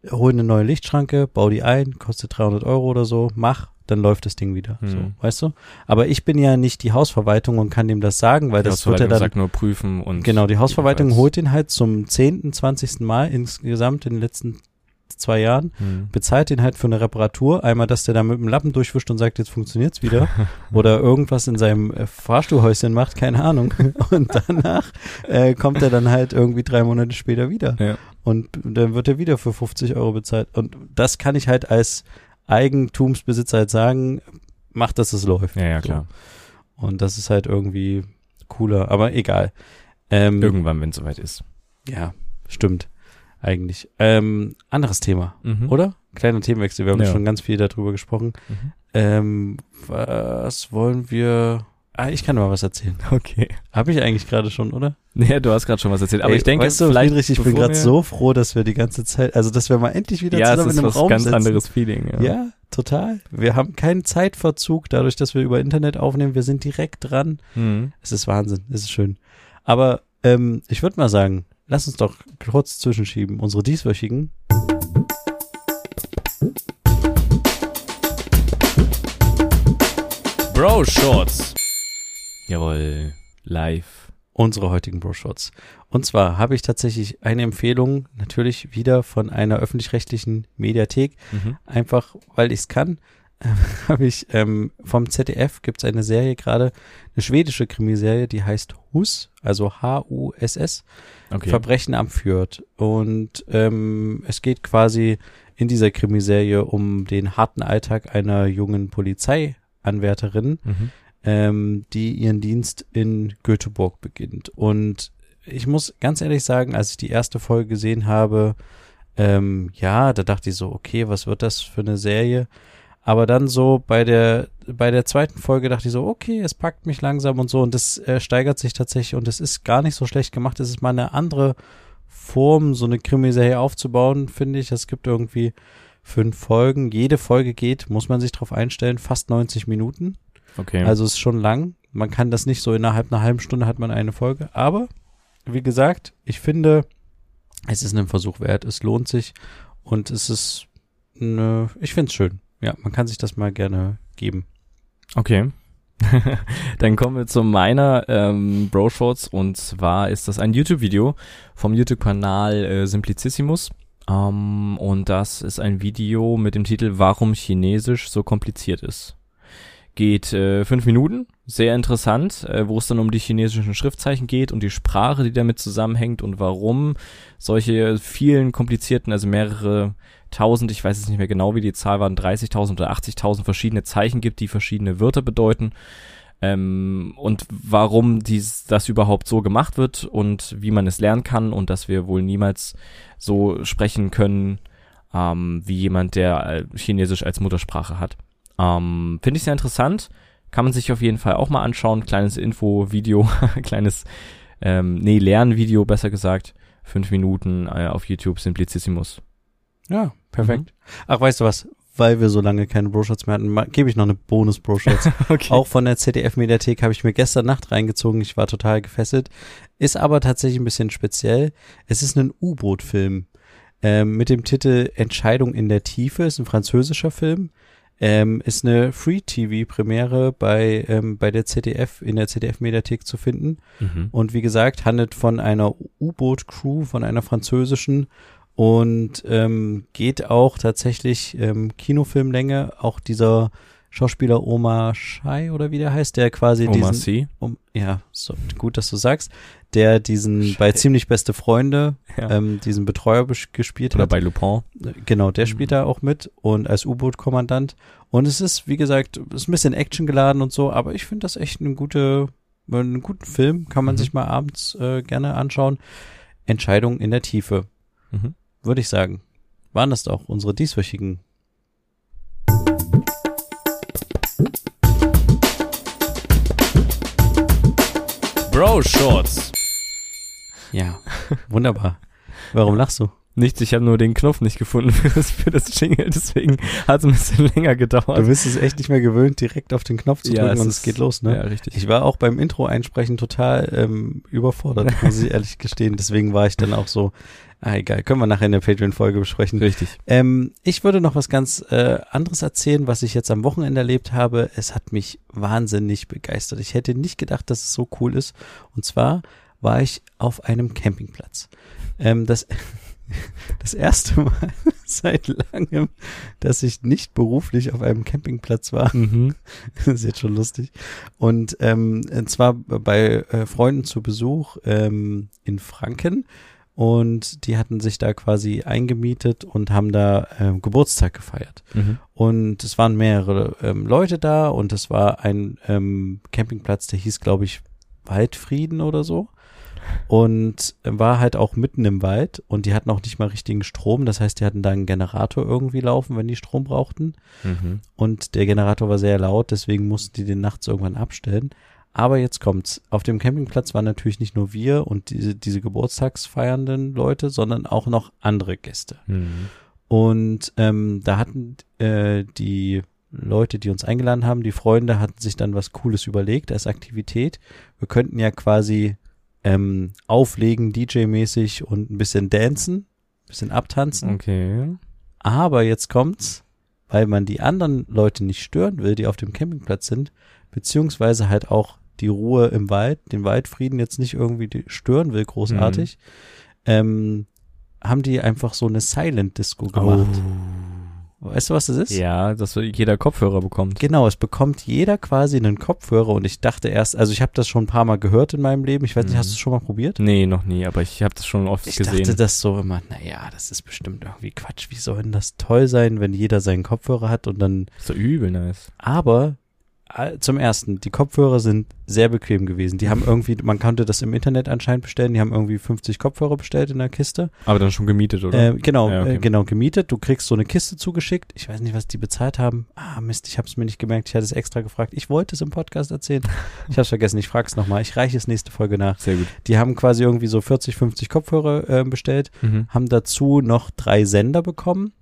A: hol eine neue Lichtschranke, bau die ein, kostet 300 Euro oder so, mach, dann läuft das Ding wieder.
B: Hm.
A: So, weißt du? Aber ich bin ja nicht die Hausverwaltung und kann dem das sagen, weil
B: Die
A: das wird
B: Hausverwaltung
A: dann
B: sagt nur prüfen und
A: Genau, die Hausverwaltung
B: jedenfalls-
A: holt den halt zum 10., 20. Mal insgesamt in den letzten zwei Jahren,
B: Hm.
A: bezahlt den halt für eine Reparatur. Einmal, dass der da mit dem Lappen durchwischt und sagt, jetzt funktioniert's wieder. Oder irgendwas in seinem äh, Fahrstuhlhäuschen macht, keine Ahnung. Und danach äh, kommt er dann halt irgendwie drei Monate später wieder.
B: Ja.
A: Und dann wird er wieder für 50 Euro bezahlt. Und das kann ich halt als Eigentumsbesitzer halt sagen, macht, dass es läuft.
B: Ja, ja,
A: So.
B: klar.
A: Und das ist halt irgendwie cooler, aber egal. Ähm,
B: Irgendwann, wenn es soweit ist.
A: ja, stimmt. Eigentlich. Ähm, anderes Thema,
B: Mhm.
A: oder? Kleiner Themenwechsel, wir haben
B: Ja.
A: schon ganz viel darüber gesprochen.
B: Mhm.
A: Ähm, was wollen wir. Ah, ich kann mal was erzählen.
B: Okay.
A: Habe ich eigentlich gerade schon, oder?
B: Nee, du hast gerade schon was erzählt. Aber
A: Ey,
B: ich denke,
A: weißt du,
B: vielleicht
A: Friedrich, ich bin gerade so froh, dass wir die ganze Zeit, also dass wir mal endlich wieder
B: ja, es
A: zusammen
B: ist
A: in einem
B: was
A: Raum
B: ganz
A: sitzen.
B: anderes Feeling. Ja.
A: Ja, total. Wir haben keinen Zeitverzug, dadurch, dass wir über Internet aufnehmen. Wir sind direkt dran.
B: Mhm.
A: Es ist Wahnsinn, es ist schön. Aber ähm, ich würde mal sagen, lass uns doch kurz zwischenschieben. Unsere dieswöchigen.
B: Bro Shorts. Jawohl, live.
A: unsere heutigen Bro-Shots. Und zwar habe ich tatsächlich eine Empfehlung, natürlich wieder von einer öffentlich-rechtlichen Mediathek,
B: Mhm.
A: einfach weil ich es kann, habe ich ähm, vom ZDF gibt es eine Serie gerade, eine schwedische Krimiserie, die heißt Hus, also H-U-S-S,
B: Okay.
A: Verbrechen am Fürth. Und ähm, es geht quasi in dieser Krimiserie um den harten Alltag einer jungen Polizeianwärterin,
B: Mhm.
A: Ähm, die ihren Dienst in Göteborg beginnt. Und ich muss ganz ehrlich sagen, als ich die erste Folge gesehen habe, ähm, ja, da dachte ich so, okay, was wird das für eine Serie? Aber dann so bei der bei der zweiten Folge dachte ich so, okay, es packt mich langsam und so und das äh, steigert sich tatsächlich und es ist gar nicht so schlecht gemacht. Es ist mal eine andere Form, so eine Krimiserie aufzubauen, finde ich. Es gibt irgendwie fünf Folgen. Jede Folge geht, muss man sich darauf einstellen, fast 90 Minuten.
B: Okay.
A: Also es ist schon lang. Man kann das nicht so innerhalb einer halben Stunde hat man eine Folge. Aber wie gesagt, ich finde, es ist ein Versuch wert. Es lohnt sich und es ist, eine, ich finde es schön. Ja, man kann sich das mal gerne geben.
B: Okay. Dann kommen wir zu meiner ähm, Bro Shorts und zwar ist das ein YouTube-Video vom YouTube-Kanal äh, Simplicissimus. Ähm, und das ist ein Video mit dem Titel Warum Chinesisch so kompliziert ist. Geht äh, fünf Minuten, sehr interessant, äh, wo es dann um die chinesischen Schriftzeichen geht und die Sprache, die damit zusammenhängt und warum solche vielen komplizierten, also mehrere tausend, ich weiß jetzt nicht mehr genau, wie die Zahl waren, 30.000 oder 80.000 verschiedene Zeichen gibt, die verschiedene Wörter bedeuten. Ähm, und warum dies, das überhaupt so gemacht wird und wie man es lernen kann und dass wir wohl niemals so sprechen können ähm, wie jemand, der äh, Chinesisch als Muttersprache hat. Ähm, Finde ich sehr interessant. Kann man sich auf jeden Fall auch mal anschauen. Kleines Info-Video, kleines, ähm, nee, Lernvideo, besser gesagt. Fünf Minuten äh, auf YouTube, Simplicissimus.
A: Ja, perfekt. Ach, weißt du was? Weil wir so lange keine Broshots mehr hatten, gebe ich noch eine Bonus-Broshots.
B: Okay.
A: Auch von der ZDF-Mediathek habe ich mir gestern Nacht reingezogen. Ich war total gefesselt. Ist aber tatsächlich ein bisschen speziell. Es ist ein U-Boot-Film ähm, mit dem Titel Entscheidung in der Tiefe. Ist ein französischer Film. Ähm, ist eine Free-TV-Premiere bei, ähm, bei der ZDF, in der ZDF-Mediathek zu finden.
B: Mhm.
A: Und wie gesagt, handelt von einer U-Boot-Crew, von einer französischen und ähm, geht auch tatsächlich ähm, Kinofilmlänge. Auch dieser Schauspieler Omar Shai oder wie der heißt, der quasi
B: Oma
A: diesen,
B: C.
A: um, ja, so, gut, dass du sagst, der diesen bei ziemlich beste Freunde
B: Ja.
A: ähm, diesen Betreuer gespielt
B: Oder
A: hat.
B: bei Lupin.
A: Genau, der
B: Mhm.
A: spielt da auch mit und als U-Boot-Kommandant. Und es ist, wie gesagt, ist ein bisschen Action geladen und so, aber ich finde das echt eine gute, einen guten Film. Kann man
B: Mhm.
A: sich mal abends äh, gerne anschauen. Entscheidung in der Tiefe,
B: Mhm.
A: würde ich sagen. Waren das doch unsere dieswöchigen
B: Bro Shorts.
A: Ja, wunderbar. Warum lachst du?
B: Nichts, ich habe nur den Knopf nicht gefunden für das, für das Jingle, deswegen hat es ein bisschen länger gedauert.
A: Du bist es echt nicht mehr gewöhnt, direkt auf den Knopf zu
B: Ja,
A: drücken
B: es
A: und es geht los, ne?
B: Ja, richtig.
A: Ich war auch beim Intro einsprechen total ähm, überfordert, muss ich ehrlich gestehen. Deswegen war ich dann auch so, ah egal, können wir nachher in der Patreon-Folge besprechen.
B: Richtig.
A: Ähm, ich würde noch was ganz äh, anderes erzählen, was ich jetzt am Wochenende erlebt habe. Es hat mich wahnsinnig begeistert. Ich hätte nicht gedacht, dass es so cool ist. Und zwar war ich auf einem Campingplatz. Ähm, das, das erste Mal seit langem, dass ich nicht beruflich auf einem Campingplatz war.
B: Mhm.
A: Das ist jetzt schon lustig. Und ähm, und zwar bei äh, Freunden zu Besuch ähm, in Franken. Und die hatten sich da quasi eingemietet und haben da ähm, Geburtstag gefeiert.
B: Mhm.
A: Und es waren mehrere ähm, Leute da und es war ein ähm, Campingplatz, der hieß, glaube ich, Waldfrieden oder so. Und war halt auch mitten im Wald und die hatten auch nicht mal richtigen Strom. Das heißt, die hatten da einen Generator irgendwie laufen, wenn die Strom brauchten
B: Mhm.
A: und der Generator war sehr laut, deswegen mussten die den nachts irgendwann abstellen. Aber jetzt kommt's. Auf dem Campingplatz waren natürlich nicht nur wir und diese, diese geburtstagsfeiernden Leute, sondern auch noch andere Gäste.
B: Mhm.
A: Und ähm, da hatten äh, die Leute, die uns eingeladen haben, die Freunde hatten sich dann was Cooles überlegt als Aktivität. Wir könnten ja quasi ähm, auflegen, DJ-mäßig und ein bisschen dancen, ein bisschen abtanzen.
B: Okay.
A: Aber jetzt kommt's, weil man die anderen Leute nicht stören will, die auf dem Campingplatz sind, beziehungsweise halt auch die Ruhe im Wald, den Waldfrieden jetzt nicht irgendwie stören will, großartig, ähm, haben die einfach so eine Silent Disco gemacht. Weißt du, was das ist?
B: Oh. Ja, dass jeder Kopfhörer bekommt.
A: Genau, es bekommt jeder quasi einen Kopfhörer und ich dachte erst, also ich habe das schon ein paar Mal gehört in meinem Leben. Ich weiß nicht,
B: Mhm.
A: hast du es schon mal probiert?
B: Nee, noch nie, aber ich habe das schon oft
A: Ich
B: gesehen.
A: dachte das so immer, naja, das ist bestimmt irgendwie Quatsch. Wie soll denn das toll sein, wenn jeder seinen Kopfhörer hat und dann
B: so übel nice.
A: Aber zum ersten, die Kopfhörer sind sehr bequem gewesen. Die haben irgendwie, man konnte das im Internet anscheinend bestellen, die haben irgendwie 50 Kopfhörer bestellt in der Kiste.
B: Aber dann schon gemietet, oder?
A: Äh, genau,
B: Ja, okay.
A: äh, genau, gemietet. Du kriegst so eine Kiste zugeschickt. Ich weiß nicht, was die bezahlt haben. Ah, Mist, ich habe es mir nicht gemerkt. Ich hatte es extra gefragt. Ich wollte es im Podcast erzählen. Ich habe es vergessen. Ich frage es nochmal. Ich reiche es nächste Folge nach.
B: Sehr gut.
A: Die haben quasi irgendwie so 40, 50 Kopfhörer äh, bestellt
B: Mhm.
A: haben dazu noch drei Sender bekommen,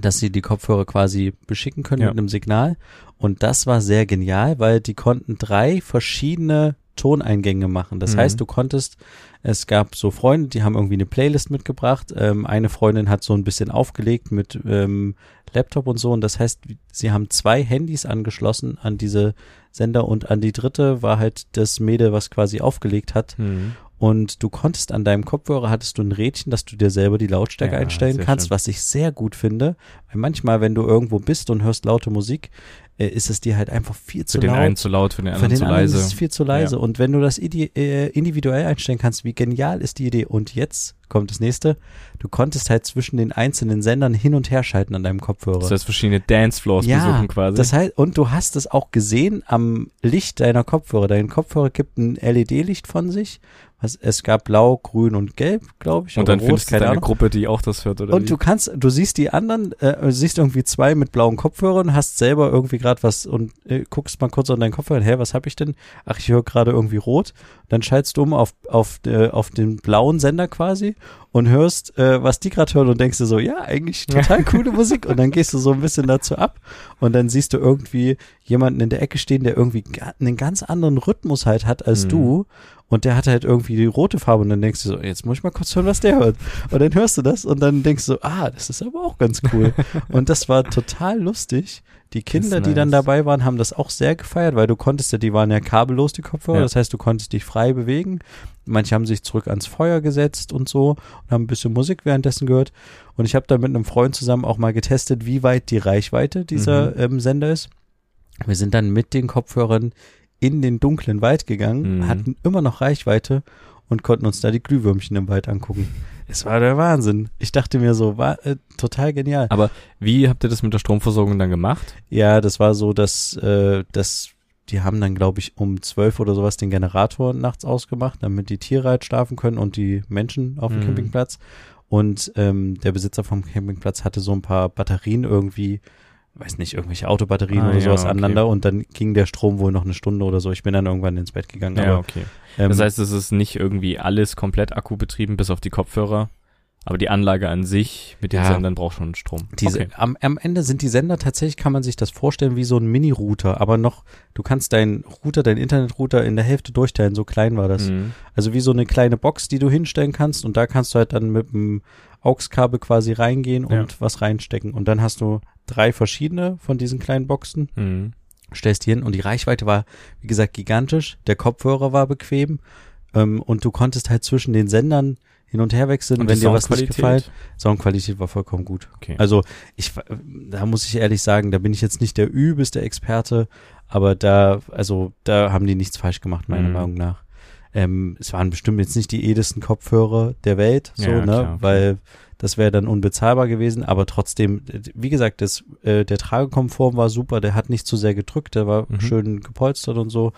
A: dass sie die Kopfhörer quasi beschicken können
B: Ja.
A: mit einem Signal. Und das war sehr genial, weil die konnten drei verschiedene Toneingänge machen. Das
B: Mhm.
A: heißt, du konntest, es gab so Freunde, die haben irgendwie eine Playlist mitgebracht. Ähm, eine Freundin hat so ein bisschen aufgelegt mit ähm, Laptop und so. Und das heißt, sie haben zwei Handys angeschlossen an diese Sender und an die dritte war halt das Mädel, was quasi aufgelegt hat.
B: Mhm.
A: Und du konntest an deinem Kopfhörer hattest du ein Rädchen, dass du dir selber die Lautstärke
B: Ja,
A: einstellen kannst,
B: schön.
A: was ich sehr gut finde. Weil manchmal, wenn du irgendwo bist und hörst laute Musik, äh, ist es dir halt einfach viel zu
B: Für den
A: laut.
B: einen zu laut, für den
A: Für
B: anderen
A: den
B: zu
A: anderen
B: leise.
A: ist es viel zu leise.
B: Ja.
A: Und wenn du das äh, individuell einstellen kannst, wie genial ist die Idee? Und jetzt kommt das nächste. Du konntest halt zwischen den einzelnen Sendern hin und her schalten an deinem Kopfhörer.
B: Das heißt, verschiedene Dancefloors
A: Ja,
B: besuchen quasi.
A: Das heißt, und du hast es auch gesehen am Licht deiner Kopfhörer. Dein Kopfhörer gibt ein LED-Licht von sich. Was, es gab blau, grün und gelb, glaube ich.
B: und dann
A: rot,
B: findest du
A: Ahnung.
B: Gruppe, die auch das hört, oder
A: Und
B: wie?
A: du kannst, du siehst die anderen, äh, siehst irgendwie zwei mit blauen Kopfhörern, hast selber irgendwie gerade was und äh, guckst mal kurz an deinen Kopfhörer, hä, was hab ich denn? Ach, ich höre gerade irgendwie rot. Dann schaltest du um auf, auf, äh, auf den blauen Sender quasi und hörst, äh, was die gerade hören und denkst dir so, ja, eigentlich total coole Musik. Und dann gehst du so ein bisschen dazu ab und dann siehst du irgendwie jemanden in der Ecke stehen, der irgendwie einen ganz anderen Rhythmus halt hat als
B: Mhm.
A: du. Und der hat halt irgendwie die rote Farbe und dann denkst du so, jetzt muss ich mal kurz hören, was der hört. Und dann hörst du das und dann denkst du, ah, das ist aber auch ganz cool. und das war total lustig. Die Kinder,
B: ist
A: die dann
B: nice.
A: dabei waren, haben das auch sehr gefeiert, weil du konntest ja, die waren ja kabellos, die Kopfhörer.
B: Ja.
A: Das heißt, du konntest dich frei bewegen. Manche haben sich zurück ans Feuer gesetzt und so und haben ein bisschen Musik währenddessen gehört. Und ich habe da mit einem Freund zusammen auch mal getestet, wie weit die Reichweite dieser
B: Mhm.
A: ähm, Sender ist. Wir sind dann mit den Kopfhörern in den dunklen Wald gegangen,
B: Mhm.
A: hatten immer noch Reichweite und konnten uns da die Glühwürmchen im Wald angucken. Es war der Wahnsinn. Ich dachte mir so, war äh, total genial.
B: Aber wie habt ihr das mit der Stromversorgung dann gemacht?
A: Ja, das war so, dass, äh, dass die haben dann, glaube ich, um zwölf oder sowas den Generator nachts ausgemacht, damit die Tiere halt schlafen können und die Menschen auf dem
B: Mhm.
A: Campingplatz. Und ähm, der Besitzer vom Campingplatz hatte so ein paar Batterien irgendwie weiß nicht, irgendwelche Autobatterien
B: Ah,
A: oder
B: ja,
A: sowas
B: okay.
A: aneinander und dann ging der Strom wohl noch eine Stunde oder so. Ich bin dann irgendwann ins Bett gegangen.
B: Ja,
A: aber,
B: okay.
A: ähm,
B: Das heißt, es ist nicht irgendwie alles komplett akkubetrieben, bis auf die Kopfhörer. Aber die Anlage an sich mit den
A: Ja.
B: Sendern braucht schon Strom.
A: Diese, am, am Ende sind die Sender tatsächlich, kann man sich das vorstellen wie so ein Mini-Router, aber noch, du kannst deinen Router, deinen Internetrouter in der Hälfte durchteilen, so klein war das.
B: Mhm.
A: Also wie so eine kleine Box, die du hinstellen kannst und da kannst du halt dann mit dem AUX-Kabel quasi reingehen und
B: Ja.
A: was reinstecken. Und dann hast du drei verschiedene von diesen kleinen Boxen,
B: Mhm.
A: stellst die hin und die Reichweite war, wie gesagt, gigantisch. Der Kopfhörer war bequem ähm, und du konntest halt zwischen den Sendern hin und her wechseln,
B: Und
A: wenn dir was nicht gefällt. Soundqualität war vollkommen gut.
B: Okay.
A: Also ich, da muss ich ehrlich sagen, da bin ich jetzt nicht der übelste Experte, aber da, also da haben die nichts falsch gemacht, meiner
B: Mhm.
A: Meinung nach. Ähm, es waren bestimmt jetzt nicht die edelsten Kopfhörer der Welt, so,
B: Ja,
A: ne,
B: klar,
A: weil das wäre dann unbezahlbar gewesen, aber trotzdem, wie gesagt, das, äh, der Tragekomfort war super, der hat nicht zu sehr gedrückt, der war
B: Mhm.
A: schön gepolstert und so.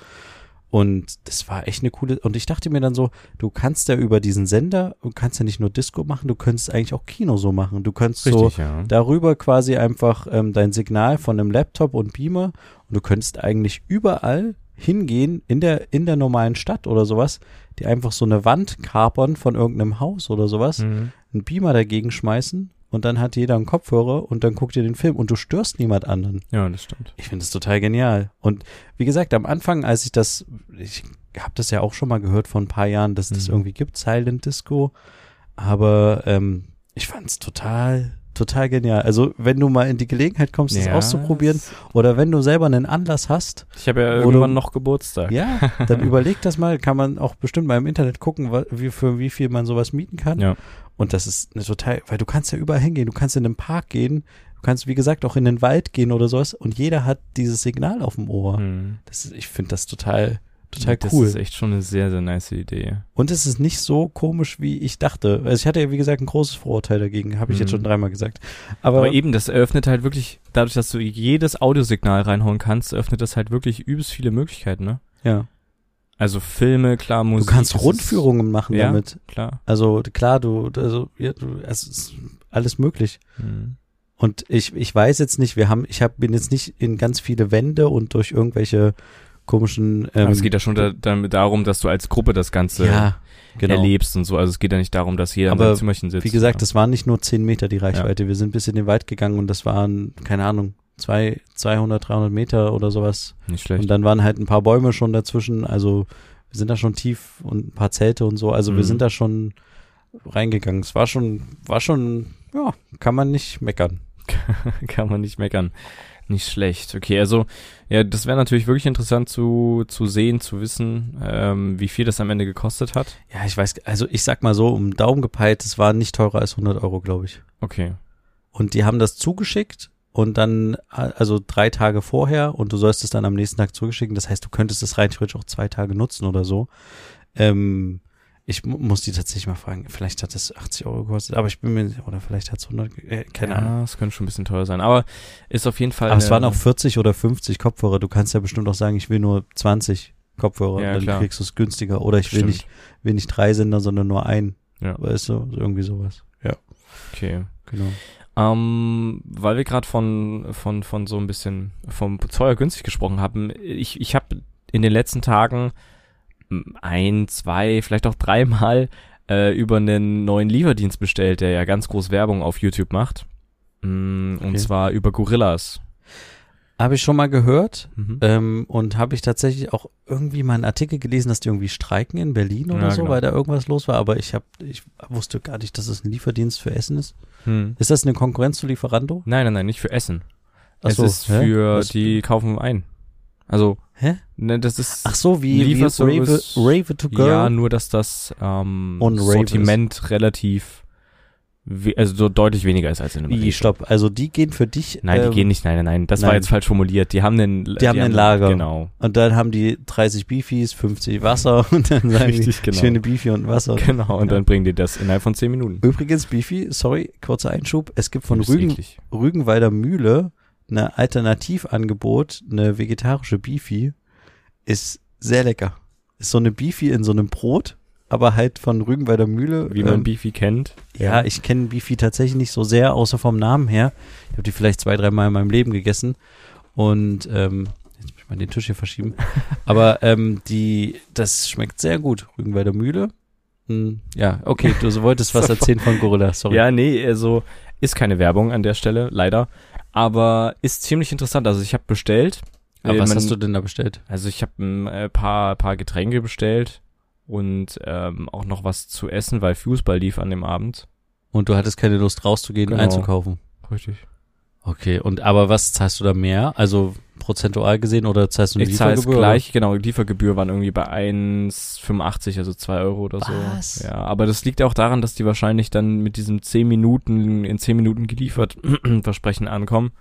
A: Und das war echt eine coole, und ich dachte mir dann so, du kannst ja über diesen Sender, du kannst ja nicht nur Disco machen, du könntest eigentlich auch Kino so machen. Du könntest so
B: Richtig, ja.
A: darüber quasi einfach ähm, dein Signal von einem Laptop und Beamer und du könntest eigentlich überall hingehen in der in der normalen Stadt oder sowas, die einfach so eine Wand kapern von irgendeinem Haus oder sowas,
B: Mhm.
A: einen Beamer dagegen schmeißen und dann hat jeder einen Kopfhörer und dann guckt ihr den Film und du störst niemand anderen.
B: Ja, das stimmt.
A: Ich finde das total genial. Und wie gesagt, am Anfang, als ich das, ich habe das ja auch schon mal gehört vor ein paar Jahren, dass das
B: Mhm.
A: irgendwie gibt, Silent Disco. Aber ähm, ich fand es total, total genial. Also wenn du mal in die Gelegenheit kommst, das
B: Ja,
A: auszuprobieren, oder wenn du selber einen Anlass hast,
B: Ich habe ja
A: Wo
B: irgendwann
A: du-
B: noch Geburtstag.
A: ja, dann überleg das mal. Kann man auch bestimmt mal im Internet gucken, wie, für wie viel man sowas mieten kann.
B: Ja.
A: Und das ist eine total, weil du kannst ja überall hingehen. Du kannst in den Park gehen. Du kannst, wie gesagt, auch in den Wald gehen oder sowas. Und jeder hat dieses Signal auf dem Ohr.
B: Mhm.
A: Das ist, ich finde das total, total
B: das
A: cool.
B: ist echt schon eine sehr, sehr nice Idee.
A: Und es ist nicht so komisch, wie ich dachte. Also ich hatte ja, wie gesagt, ein großes Vorurteil dagegen. Habe ich jetzt
B: Mhm.
A: schon dreimal gesagt. Aber,
B: Aber eben, das eröffnet halt wirklich, dadurch, dass du jedes Audiosignal reinhauen kannst, eröffnet das halt wirklich übelst viele Möglichkeiten, ne?
A: ja.
B: Also Filme, klar,
A: Du
B: Musik.
A: kannst
B: das ist-
A: Rundführungen machen
B: Ja.
A: damit.
B: Klar.
A: Also klar, du, also ja, du, es ist alles möglich.
B: Mhm.
A: Und ich, ich weiß jetzt nicht, wir haben, ich hab, bin jetzt nicht in ganz viele Wände und durch irgendwelche komischen. Ähm,
B: Aber es geht ja schon da, dann darum, dass du als Gruppe das Ganze
A: ja, genau.
B: erlebst und so. Also es geht ja nicht darum, dass jeder in
A: Aber
B: seinem Zimmerchen sitzt.
A: Wie gesagt,
B: ja.
A: das waren nicht nur 10 Meter die Reichweite. Wir sind bis in den Wald gegangen und das waren, keine Ahnung, zwei, 200, 300 Meter oder sowas.
B: nicht schlecht.
A: Und dann waren halt ein paar Bäume schon dazwischen. Also wir sind da schon tief und ein paar Zelte und so. Also wir
B: Mhm.
A: sind da schon reingegangen. Es war schon, war schon, ja, kann man nicht meckern.
B: Kann man nicht meckern. Nicht schlecht. Okay, also ja, das wäre natürlich wirklich interessant zu, zu sehen, zu wissen, ähm, wie viel das am Ende gekostet hat.
A: Ja, ich weiß, also ich sag mal so, um Daumen gepeilt, es war nicht teurer als 100 Euro, glaube ich.
B: Okay.
A: Und die haben das zugeschickt und dann, also drei Tage vorher und du sollst es dann am nächsten Tag zugeschicken. Das heißt, du könntest es rein theoretisch auch zwei Tage nutzen oder so. Ähm, ich mu muss die tatsächlich mal fragen. Vielleicht hat es 80 Euro gekostet, aber ich bin mir, oder vielleicht hat es 100, ge- äh, keine
B: ja,
A: Ahnung.
B: es könnte schon ein bisschen teuer sein. Aber ist auf jeden Fall.
A: Aber es waren auch 40 oder 50 Kopfhörer. Du kannst ja bestimmt auch sagen, ich will nur 20 Kopfhörer.
B: Ja,
A: dann
B: klar.
A: kriegst du es günstiger. Oder ich will
B: Stimmt.
A: nicht, will nicht drei Sender, sondern nur einen.
B: Ja.
A: Weißt du, so irgendwie sowas. Ja,
B: Okay.
A: genau.
B: Ähm, weil wir gerade von, von, von so ein bisschen vom teuer günstig gesprochen haben. Ich, ich habe in den letzten Tagen ein, zwei, vielleicht auch dreimal äh, über einen neuen Lieferdienst bestellt, der ja ganz groß Werbung auf YouTube macht. Mm, Und
A: Okay.
B: zwar über Gorillas.
A: Habe ich schon mal gehört.
B: Mhm.
A: Ähm, und habe ich tatsächlich auch irgendwie mal einen Artikel gelesen, dass die irgendwie streiken in Berlin oder
B: Ja,
A: so,
B: genau.
A: weil da irgendwas los war. Aber ich habe, ich wusste gar nicht, dass es ein Lieferdienst für Essen ist.
B: Hm.
A: Ist das eine Konkurrenz zu Lieferando?
B: Nein, nein, nein, nicht für Essen.
A: Ach
B: es
A: so,
B: ist
A: hä?
B: für,
A: Was-
B: die kaufen ein. Also,
A: Hä?
B: ne, das ist,
A: Ach so, wie, wie Rave, Rave to Girl.
B: ja, nur dass das ähm, Sortiment relativ, we also so deutlich weniger ist als in einem
A: wie, stopp. Also die gehen für dich.
B: Nein, die
A: ähm,
B: gehen nicht, nein, nein, nein, das war
A: nein.
B: jetzt falsch formuliert. Die haben einen,
A: Die haben ein Lager.
B: Genau,
A: Und dann haben die 30 Beefies, 50 Wasser und dann sagen
B: Richtig,
A: die
B: genau.
A: schöne Beefy und Wasser.
B: genau, und
A: Ja.
B: dann bringen die das innerhalb von 10 Minuten.
A: Übrigens, Beefy, sorry, kurzer Einschub. Es gibt von
B: ist
A: Rügen,
B: eklig.
A: Rügenwalder Mühle eine Alternativangebot, eine vegetarische Beefy, ist sehr lecker. Ist so eine Beefy in so einem Brot, aber halt von Rügenweider Mühle.
B: Wie man
A: Ähm,
B: Beefy kennt.
A: ja, ich kenne Beefy tatsächlich nicht so sehr, außer vom Namen her. Ich habe die vielleicht zwei, dreimal in meinem Leben gegessen. Und ähm, jetzt muss ich mal den Tisch hier verschieben. Aber ähm, die, das schmeckt sehr gut. Rügenweider Mühle. Hm, ja, okay, du wolltest was erzählen von Gorilla, sorry.
B: Ja, nee, also ist keine Werbung an der Stelle, leider. Aber ist ziemlich interessant. Also ich habe bestellt.
A: Aber
B: Äh,
A: was
B: man-
A: hast du denn da bestellt?
B: Also ich habe ein äh, paar, paar Getränke bestellt und ähm, auch noch was zu essen, weil Fußball lief an dem Abend.
A: Und du hattest keine Lust rauszugehen und
B: Genau.
A: einzukaufen.
B: Richtig.
A: Okay, und aber was zahlst du da mehr? Also prozentual gesehen oder zahlst du eine
B: Ich
A: Liefergebühr?
B: gleich, genau, Liefergebühr waren irgendwie bei 1,85, also 2 Euro oder
A: Was?
B: so. Ja, aber das liegt auch daran, dass die wahrscheinlich dann mit diesem 10 Minuten, in 10 Minuten geliefert Versprechen ankommen.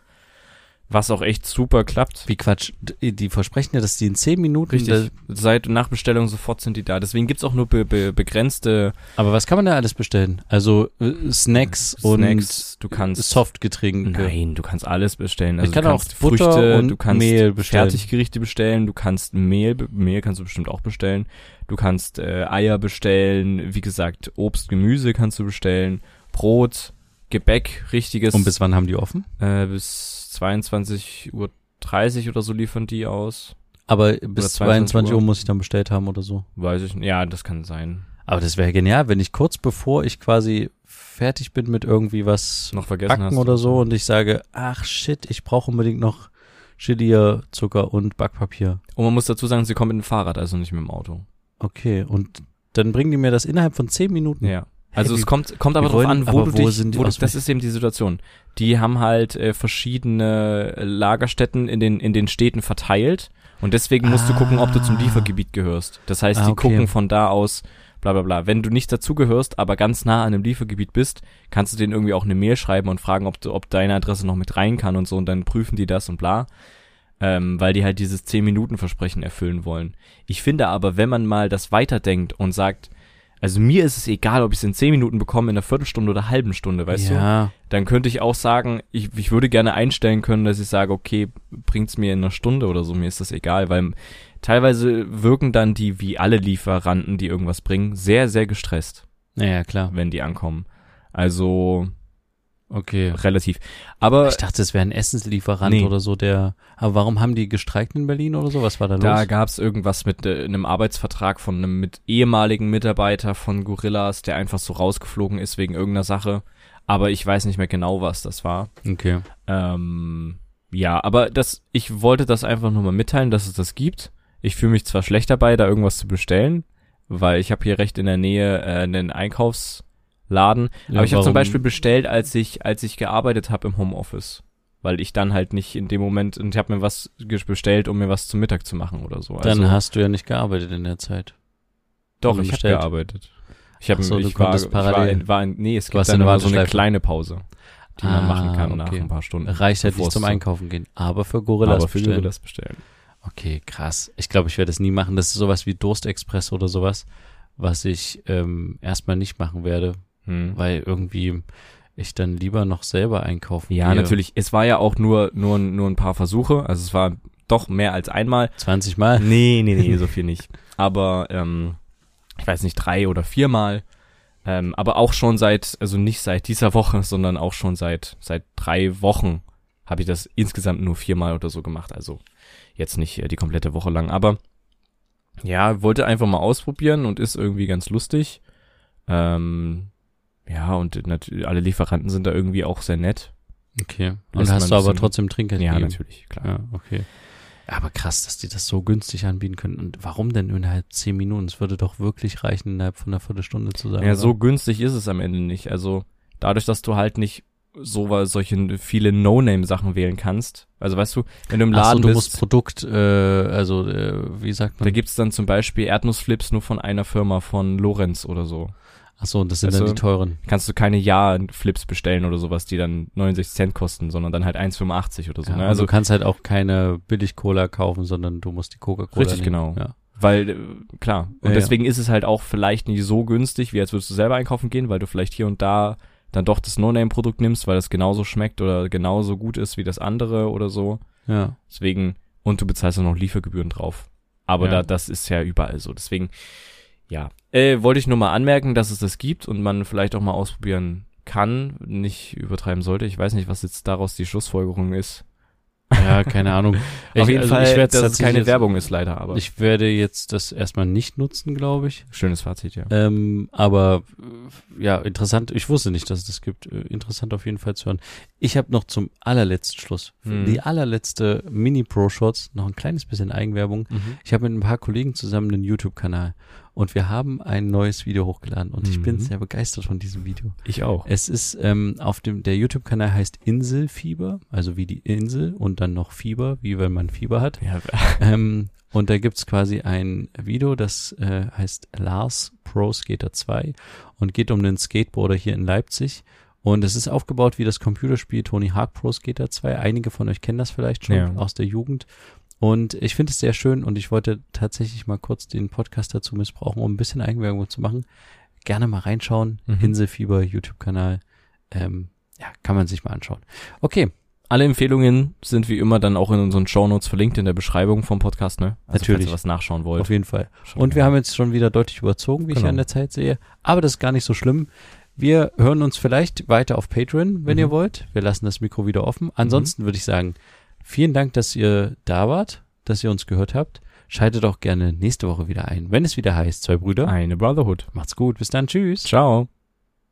B: Was auch echt super klappt.
A: Wie Quatsch, die versprechen ja, dass die in zehn Minuten
B: Richtig. Seit Nachbestellung sofort sind die da. Deswegen gibt's auch nur be be begrenzte
A: Aber was kann man da alles bestellen? Also äh, Snacks,
B: Snacks. Du
A: und
B: kannst
A: Softgetränke.
B: Nein, du kannst alles bestellen. Also
A: Ich kann
B: du
A: auch
B: kannst
A: Butter
B: Früchte,
A: und
B: du kannst
A: Mehl bestellen.
B: Fertiggerichte bestellen, du kannst Mehl, Mehl kannst du bestimmt auch bestellen. Du kannst äh, Eier bestellen, wie gesagt, Obst, Gemüse kannst du bestellen, Brot, Gebäck, richtiges.
A: Und bis wann haben die offen?
B: äh, bis 22.30 Uhr oder so liefern die aus.
A: Aber bis
B: 22
A: 22 Uhr
B: Uhr.
A: muss ich dann bestellt haben oder so.
B: Weiß ich nicht. Ja, das kann sein.
A: Aber das wäre genial, wenn ich kurz bevor ich quasi fertig bin mit irgendwie was
B: Noch vergessen
A: backen oder so und ich sage, ach shit, ich brauche unbedingt noch Chili, Zucker und Backpapier.
B: Und man muss dazu sagen, sie kommen mit dem Fahrrad, also nicht mit dem Auto.
A: Okay, und dann bringen die mir das innerhalb von 10 Minuten.
B: Ja. Also
A: Hey,
B: es kommt, kommt aber
A: wollen-
B: an, wo du
A: wo
B: dich,
A: sind
B: wo du, das ist eben die Situation. Die haben halt äh, verschiedene Lagerstätten in den, in den Städten verteilt und deswegen musst du gucken, ob du zum
A: Ah.
B: Liefergebiet gehörst. Das heißt,
A: Ah,
B: die
A: okay.
B: gucken von da aus, bla bla bla. Wenn du nicht dazugehörst, aber ganz nah an einem Liefergebiet bist, kannst du denen irgendwie auch eine Mail schreiben und fragen, ob, du, ob deine Adresse noch mit rein kann und so und dann prüfen die das und bla. Ähm, weil die halt dieses 10-Minuten-Versprechen erfüllen wollen. Ich finde aber, wenn man mal das weiterdenkt und sagt, also mir ist es egal, ob ich es in 10 Minuten bekomme, in einer Viertelstunde oder halben Stunde, weißt du?
A: ja.
B: Dann könnte ich auch sagen, ich, ich würde gerne einstellen können, dass ich sage, okay, bringt's mir in einer Stunde oder so, mir ist das egal, weil teilweise wirken dann die, wie alle Lieferanten, die irgendwas bringen, sehr, sehr gestresst,
A: Naja, klar.
B: wenn die ankommen. Also
A: Okay.
B: relativ. Aber
A: Ich dachte, es wäre ein Essenslieferant
B: Nee.
A: oder so, der. Aber warum haben die gestreikt in Berlin oder so? Was war da,
B: Da
A: los?
B: gab's irgendwas mit äh, einem Arbeitsvertrag von einem mit ehemaligen Mitarbeiter von Gorillas, der einfach so rausgeflogen ist wegen irgendeiner Sache. Aber ich weiß nicht mehr genau, was das war.
A: Okay.
B: Ähm, ja, aber das, ich wollte das einfach nur mal mitteilen, dass es das gibt. Ich fühle mich zwar schlecht dabei, da irgendwas zu bestellen, weil ich habe hier recht in der Nähe äh, einen Einkaufsladen.
A: Ja,
B: aber ich habe zum Beispiel bestellt, als ich, als ich gearbeitet habe im Homeoffice. Weil ich dann halt nicht in dem Moment, und ich habe mir was bestellt, um mir was zum Mittag zu machen oder so.
A: Dann
B: also,
A: hast du ja nicht gearbeitet in der Zeit.
B: doch, ich habe gearbeitet. Ich habe
A: so,
B: ich war, ich war, in- war in, nee, es gibt dann immer so eine kleine Pause, die man
A: Ah,
B: machen kann nach
A: okay.
B: ein paar Stunden.
A: Reicht halt nicht zum Einkaufen gehen. Aber für Gorillas
B: aber für
A: bestellen.
B: Gorillas bestellen.
A: Okay, krass. Ich glaube, ich werde es nie machen. Das ist sowas wie Durstexpress oder sowas, was ich ähm, erstmal nicht machen werde,
B: Hm.
A: weil irgendwie ich dann lieber noch selber einkaufen
B: Ja,
A: gehe.
B: natürlich. Es war ja auch nur, nur, nur ein paar Versuche. Also es war doch mehr als einmal.
A: 20 Mal.
B: Nee, nee, nee, so viel nicht. Aber, ähm, ich weiß nicht, drei oder viermal. Ähm, aber auch schon seit, also nicht seit dieser Woche, sondern auch schon seit, seit drei Wochen habe ich das insgesamt nur viermal oder so gemacht. Also jetzt nicht äh, die komplette Woche lang. Aber ja, wollte einfach mal ausprobieren und ist irgendwie ganz lustig. Ähm, ja, und natürlich alle Lieferanten sind da irgendwie auch sehr nett.
A: Okay. Und hast du aber trotzdem Trinkgeld
B: Ja,
A: gegeben?
B: natürlich, klar.
A: Ja, okay. Aber krass, dass die das so günstig anbieten können. Und warum denn innerhalb 10 Minuten? Es würde doch wirklich reichen, innerhalb von einer Viertelstunde zu sagen.
B: Ja, so günstig ist es am Ende nicht. Also dadurch, dass du halt nicht so solche viele No-Name-Sachen wählen kannst. Also weißt du, wenn du im
A: Ach so,
B: Laden
A: du
B: bist,
A: musst Produkt, äh, also äh, wie sagt
B: da
A: man?
B: gibt's dann zum Beispiel Erdnussflips nur von einer Firma, von Lorenz oder so.
A: Ach so, und das sind
B: Weißt
A: dann die teuren.
B: Kannst du keine Ja-Flips bestellen oder sowas, die dann 69 Cent kosten, sondern dann halt 1,85 oder so.
A: Ja,
B: ne?
A: also
B: Also
A: du kannst halt auch keine Billig-Cola kaufen, sondern du musst die Coca-Cola
B: Richtig,
A: nehmen.
B: genau.
A: Ja.
B: Weil, äh, klar. Und
A: Ja,
B: deswegen ist es halt auch vielleicht nicht so günstig, wie als würdest du selber einkaufen gehen, weil du vielleicht hier und da dann doch das No-Name-Produkt nimmst, weil das genauso schmeckt oder genauso gut ist wie das andere oder so.
A: ja.
B: Deswegen, und du bezahlst dann noch Liefergebühren drauf. Aber da, das ist ja überall so. Deswegen, ja. Äh, wollte ich nur mal anmerken, dass es das gibt und man vielleicht auch mal ausprobieren kann, nicht übertreiben sollte. Ich weiß nicht, was jetzt daraus die Schlussfolgerung ist.
A: Ja, keine Ahnung.
B: Auf jeden
A: also
B: Fall,
A: ich werde
B: dass es keine
A: jetzt-
B: Werbung ist leider, aber
A: Ich werde jetzt das erstmal nicht nutzen, glaube ich.
B: schönes Fazit, ja.
A: Ähm, aber äh, ja, interessant. Ich wusste nicht, dass es das gibt. Äh, Interessant auf jeden Fall zu hören. Ich habe noch zum allerletzten Schluss, für
B: Mhm.
A: die allerletzte Mini-Pro-Shots, noch ein kleines bisschen Eigenwerbung.
B: Mhm.
A: Ich habe mit ein paar Kollegen zusammen einen YouTube-Kanal und wir haben ein neues Video hochgeladen und ich bin
B: Mhm.
A: sehr begeistert von diesem Video.
B: Ich auch.
A: Es ist ähm, auf dem, der YouTube-Kanal heißt Inselfieber, also wie die Insel und dann noch Fieber, wie wenn man Fieber hat.
B: Ja,
A: Ähm, und da gibt's quasi ein Video, das äh, heißt Lars Pro Skater 2 und geht um einen Skateboarder hier in Leipzig. Und es ist aufgebaut wie das Computerspiel Tony Hawk Pro Skater 2. Einige von euch kennen das vielleicht schon
B: Ja.
A: aus der Jugend. Und ich finde es sehr schön und ich wollte tatsächlich mal kurz den Podcast dazu missbrauchen, um ein bisschen Eigenwerbung zu machen. Gerne mal reinschauen.
B: Mhm.
A: Inselfieber YouTube-Kanal. Ähm, ja, kann man sich mal anschauen. Okay,
B: Alle Empfehlungen sind wie immer dann auch in unseren Shownotes verlinkt in der Beschreibung vom Podcast, ne? Also
A: Natürlich.
B: Falls ihr was nachschauen wollt.
A: auf jeden Fall. Und wir
B: gerne.
A: haben jetzt schon wieder deutlich überzogen, wie ich
B: Genau.
A: an der Zeit sehe. Aber das ist gar nicht so schlimm. Wir hören uns vielleicht weiter auf Patreon, wenn
B: Mhm.
A: ihr wollt. Wir lassen das Mikro wieder offen. Ansonsten würde ich sagen, vielen Dank, dass ihr da wart, dass ihr uns gehört habt. Schaltet auch gerne nächste Woche wieder ein, wenn es wieder heißt, zwei Brüder.
B: eine Brotherhood.
A: Macht's gut, bis dann, tschüss.
B: Ciao.